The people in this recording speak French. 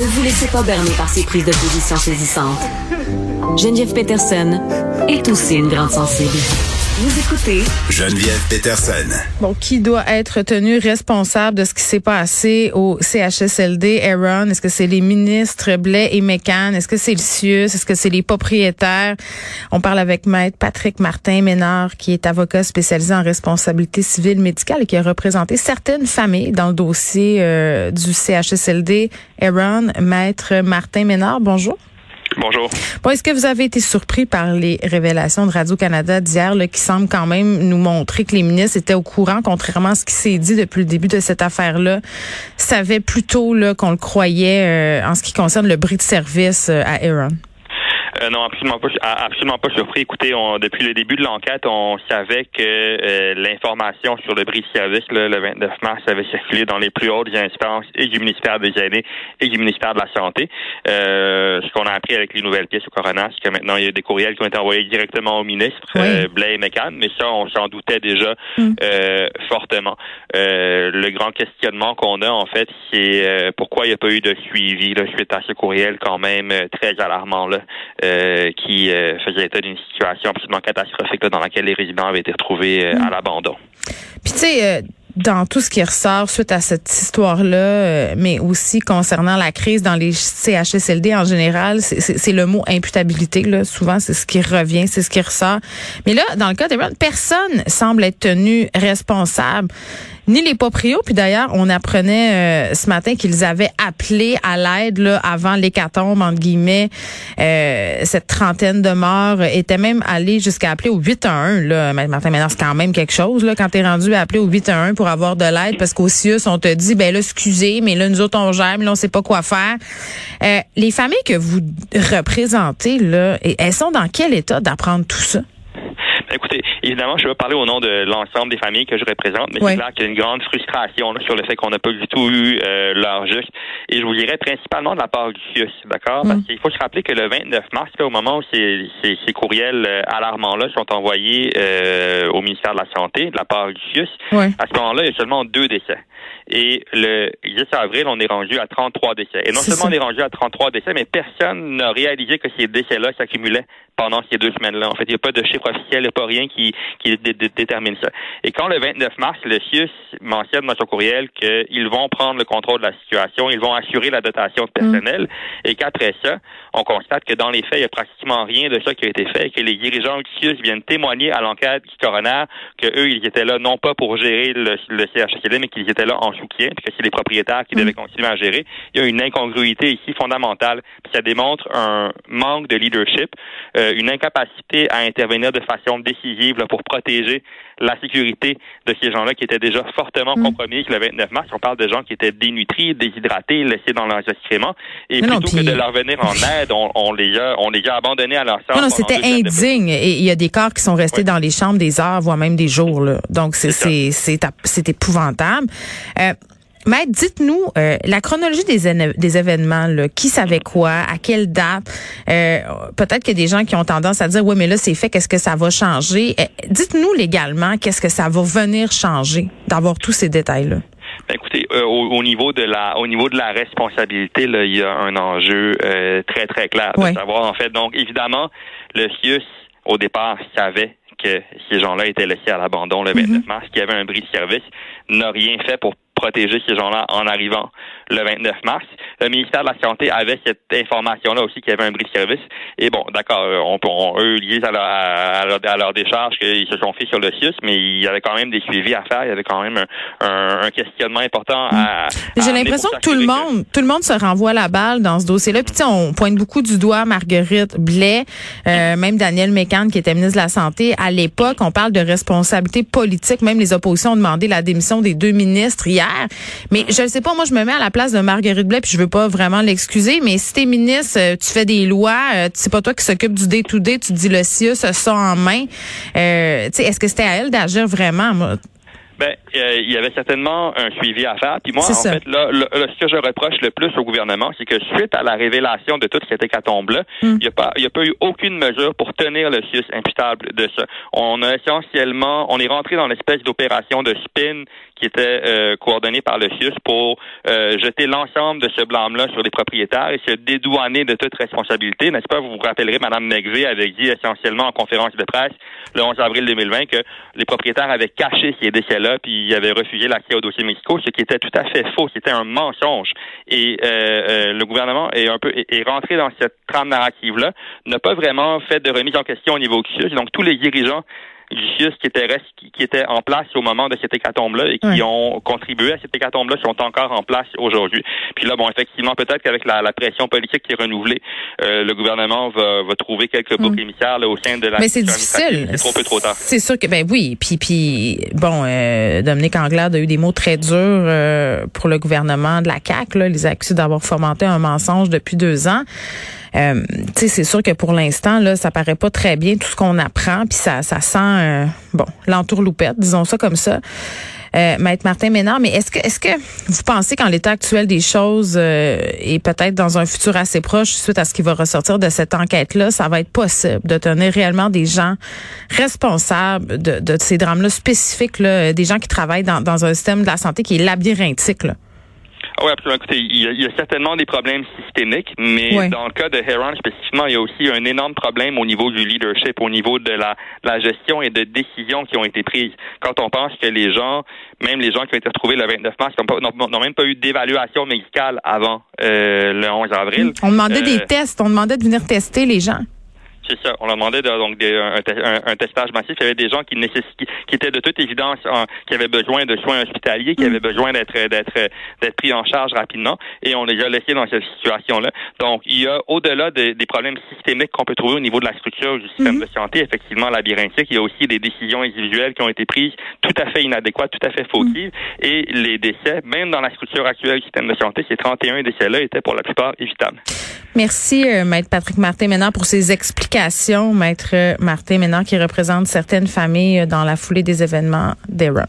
Ne vous laissez pas berner par ces prises de position saisissantes. Geneviève Peterson est aussi une grande sensible. Vous écoutez Geneviève Peterson. Bon, qui doit être tenu responsable de ce qui s'est passé au CHSLD, Aaron? Est-ce que c'est les ministres Blais et Mécan? Est-ce que c'est le CIUS? Est-ce que c'est les propriétaires? On parle avec Maître Patrick Martin Ménard, qui est avocat spécialisé en responsabilité civile médicale et qui a représenté certaines familles dans le dossier euh, du CHSLD, Aaron. Maître Martin Ménard, bonjour. Bonjour. Bon, est-ce que vous avez été surpris par les révélations de Radio-Canada d'hier, qui semblent quand même nous montrer que les ministres étaient au courant, contrairement à ce qui s'est dit depuis le début de cette affaire-là, savaient plutôt qu'on le croyait euh, en ce qui concerne le bris de service euh, à Aaron? Euh, non, absolument pas, absolument pas surpris. Écoutez, on, depuis le début de l'enquête, on savait que euh, l'information sur le bris de service le 29 mars avait circulé dans les plus hautes instances et du ministère des Aînés et du ministère de la Santé. Euh, ce qu'on a appris avec les nouvelles pièces au coroner, c'est que maintenant il y a des courriels qui ont été envoyés directement au ministre, oui. Blais et McCann, mais ça, on s'en doutait déjà mm. fortement. le grand questionnement qu'on a, en fait, c'est pourquoi il n'y a pas eu de suivi là, suite à ce courriel quand même très alarmant là. Euh, qui euh, faisait état d'une situation absolument catastrophique dans laquelle les résidents avaient été retrouvés euh, à mm. l'abandon. Puis tu sais dans tout ce qui ressort suite à cette histoire-là, mais aussi concernant la crise dans les CHSLD en général, c'est le mot imputabilité. Là. Souvent, c'est ce qui revient, c'est ce qui ressort. Mais là, dans le cas d'Ebron, personne semble être tenu responsable ni les proprios. Puis d'ailleurs, on apprenait euh, ce matin qu'ils avaient appelé à l'aide là, avant l'hécatombe, entre guillemets. Euh, cette trentaine de morts était même allé jusqu'à appeler au 811. Là. Martin, maintenant, c'est quand même quelque chose là, quand tu rendu à appeler au 811 pour avoir de l'aide parce qu'au CIUS, on te dit, ben là, excusez, mais là, nous autres, on gère, là, on sait pas quoi faire. Euh, les familles que vous représentez, là, elles sont dans quel état d'apprendre tout ça? Écoutez, évidemment, je vais parler au nom de l'ensemble des familles que je représente, mais c'est clair qu'il y a une grande frustration sur le fait qu'on n'a pas du tout eu euh, l'heure juste. Et je vous dirais principalement de la part du CIUS, d'accord? Parce mm. qu'il faut se rappeler que le 29 mars, au moment où ces, ces, courriels euh, alarmants-là sont envoyés euh, au ministère de la Santé de la part du CIUS, à ce moment-là, il y a seulement deux décès. Et le 10 avril, on est rendu à 33 décès. Et non seulement on est rendu à 33 décès, mais personne n'a réalisé que ces décès-là s'accumulaient pendant ces deux semaines-là. En fait, il n'y a pas de chiffre officiel, il n'y a pas rien qui, qui détermine ça. Et quand le 29 mars, le CIUS mentionne dans son courriel qu'ils vont prendre le contrôle de la situation, ils vont assurer la dotation de personnel, mm. et qu'après ça, on constate que dans les faits, il n'y a pratiquement rien de ça qui a été fait, et que les dirigeants du CIUS viennent témoigner à l'enquête du coroner que eux, ils étaient là non pas pour gérer le, le CHSLD, mais qu'ils étaient là en soutien, puis que c'est les propriétaires qui devaient mm. continuer à gérer. Il y a une incongruité ici fondamentale, puis ça démontre un manque de leadership. Euh, une incapacité à intervenir de façon décisive pour protéger la sécurité de ces gens-là qui étaient déjà fortement mm. compromis le 29 mars. On parle de gens qui étaient dénutris, déshydratés, laissés dans leurs excréments. Et plutôt que de leur venir en aide, on, les a, on les a abandonnés à leur sort. Non, c'était indigne. Et il y a des corps qui sont restés dans les chambres des heures, voire même des jours. Là. Donc, c'est épouvantable. Euh, Maître, dites-nous euh, la chronologie des, des événements. Là, qui savait quoi, à quelle date? Euh, peut-être qu'il y a des gens qui ont tendance à dire, oui, mais là, c'est fait, qu'est-ce que ça va changer? Euh, dites-nous légalement, qu'est-ce que ça va venir changer d'avoir tous ces détails-là? Ben, écoutez, au, niveau de la au niveau de la responsabilité, là, il y a un enjeu très très clair de savoir en fait. Donc évidemment, le CIUS au départ savait que ces gens-là étaient laissés à l'abandon le 29 mm-hmm. mars, qu'il y avait un bris de service, n'a rien fait pour protéger ces gens-là en arrivant le 29 mars. Le ministère de la Santé avait cette information-là aussi qu'il y avait un bris de service. Et bon, d'accord, euh, on, on, eux, liés à leur, à, leur, décharge, qu'ils se sont faits sur le CIUS, mais il y avait quand même des suivis à faire. Il y avait quand même un, un, questionnement important à. J'ai l'impression que tout le monde, tout le monde se renvoie la balle dans ce dossier-là. Puis on pointe beaucoup du doigt Marguerite Blais, euh, même Daniel Mécan, qui était ministre de la Santé. À l'époque, on parle de responsabilité politique. Même les oppositions ont demandé la démission des deux ministres hier. Mais je ne sais pas, moi, je me mets à la place de Marguerite Blais, puis je veux pas vraiment l'excuser, mais si t'es ministre, euh, tu fais des lois, euh, c'est pas toi qui s'occupe du day-to-day, tu dis le CIUS ça en main. Euh, est-ce que c'était à elle d'agir vraiment? Ben, Euh, il y avait certainement un suivi à faire. Puis moi, en fait, là, ce que je reproche le plus au gouvernement, c'est que suite à la révélation de toute cette hécatombe-là, hmm. il n'y a pas, il y a pas eu aucune mesure pour tenir le CIUS imputable de ça. On a essentiellement, on est rentré dans l'espèce d'opération de spin qui était euh, coordonnée par le CIUS pour euh, jeter l'ensemble de ce blâme-là sur les propriétaires et se dédouaner de toute responsabilité. N'est-ce pas? Vous vous rappellerez, Mme Negvé avait dit essentiellement en conférence de presse le 11 avril 2020 que les propriétaires avaient caché ces décès-là puis avait refusé l'accès au dossier Mexico, ce qui était tout à fait faux, c'était un mensonge. Et euh, euh, le gouvernement est rentré dans cette trame narrative-là, n'a pas vraiment fait de remise en question au niveau CIUS. Donc tous les dirigeants CIUS qui étaient, qui étaient en place au moment de cette hécatombe-là et qui ont contribué à cette hécatombe-là sont encore en place aujourd'hui. Puis là, bon, effectivement, peut-être qu'avec la, pression politique qui est renouvelée, euh, le gouvernement va, va, trouver quelques boucs mm. émissaires là, au sein de la Mais c'est difficile. C'est trop peu trop tard. C'est sûr que, ben oui, puis, puis bon, euh, Dominique Anglade a eu des mots très durs euh, pour le gouvernement de la CAQ, là, les accusés d'avoir fomenté un mensonge depuis deux ans. Euh, c'est sûr que pour l'instant, là, ça paraît pas très bien tout ce qu'on apprend, puis ça, ça sent, euh, bon, l'entourloupette, disons ça comme ça. Euh, Maître Martin Ménard, mais est-ce que est-ce que vous pensez qu'en l'état actuel des choses euh, et peut-être dans un futur assez proche, suite à ce qui va ressortir de cette enquête-là, ça va être possible de tenir réellement des gens responsables de, de ces drames-là spécifiques, là, des gens qui travaillent dans, dans un système de la santé qui est labyrinthique? Là? Ah oui, absolument. Écoutez, il y, a, certainement des problèmes systémiques, mais dans le cas de Heron spécifiquement, il y a aussi un énorme problème au niveau du leadership, au niveau de la, la gestion et de décisions qui ont été prises. Quand on pense que les gens, même les gens qui ont été retrouvés le 29 mars, n'ont même pas eu d'évaluation médicale avant euh, le 11 avril. On demandait des euh, tests, on demandait de venir tester les gens. C'est ça. On leur demandait de, donc un, testage massif. Il y avait des gens qui, qui étaient de toute évidence qui avaient besoin de soins hospitaliers, qui mm. avaient besoin d'être d'être d'être pris en charge rapidement, et on les a laissés dans cette situation-là. Donc, il y a au-delà des problèmes systémiques qu'on peut trouver au niveau de la structure du système mm-hmm. de santé, effectivement labyrinthique, il y a aussi des décisions individuelles qui ont été prises tout à fait inadéquates, tout à fait fautives, mm. et les décès, même dans la structure actuelle du système de santé, ces 31 décès-là étaient pour la plupart évitables. Merci, euh, Maître Patrick Martin, maintenant pour ces explications. Maître Martin, maintenant qui représente certaines familles dans la foulée des événements d'Aaron.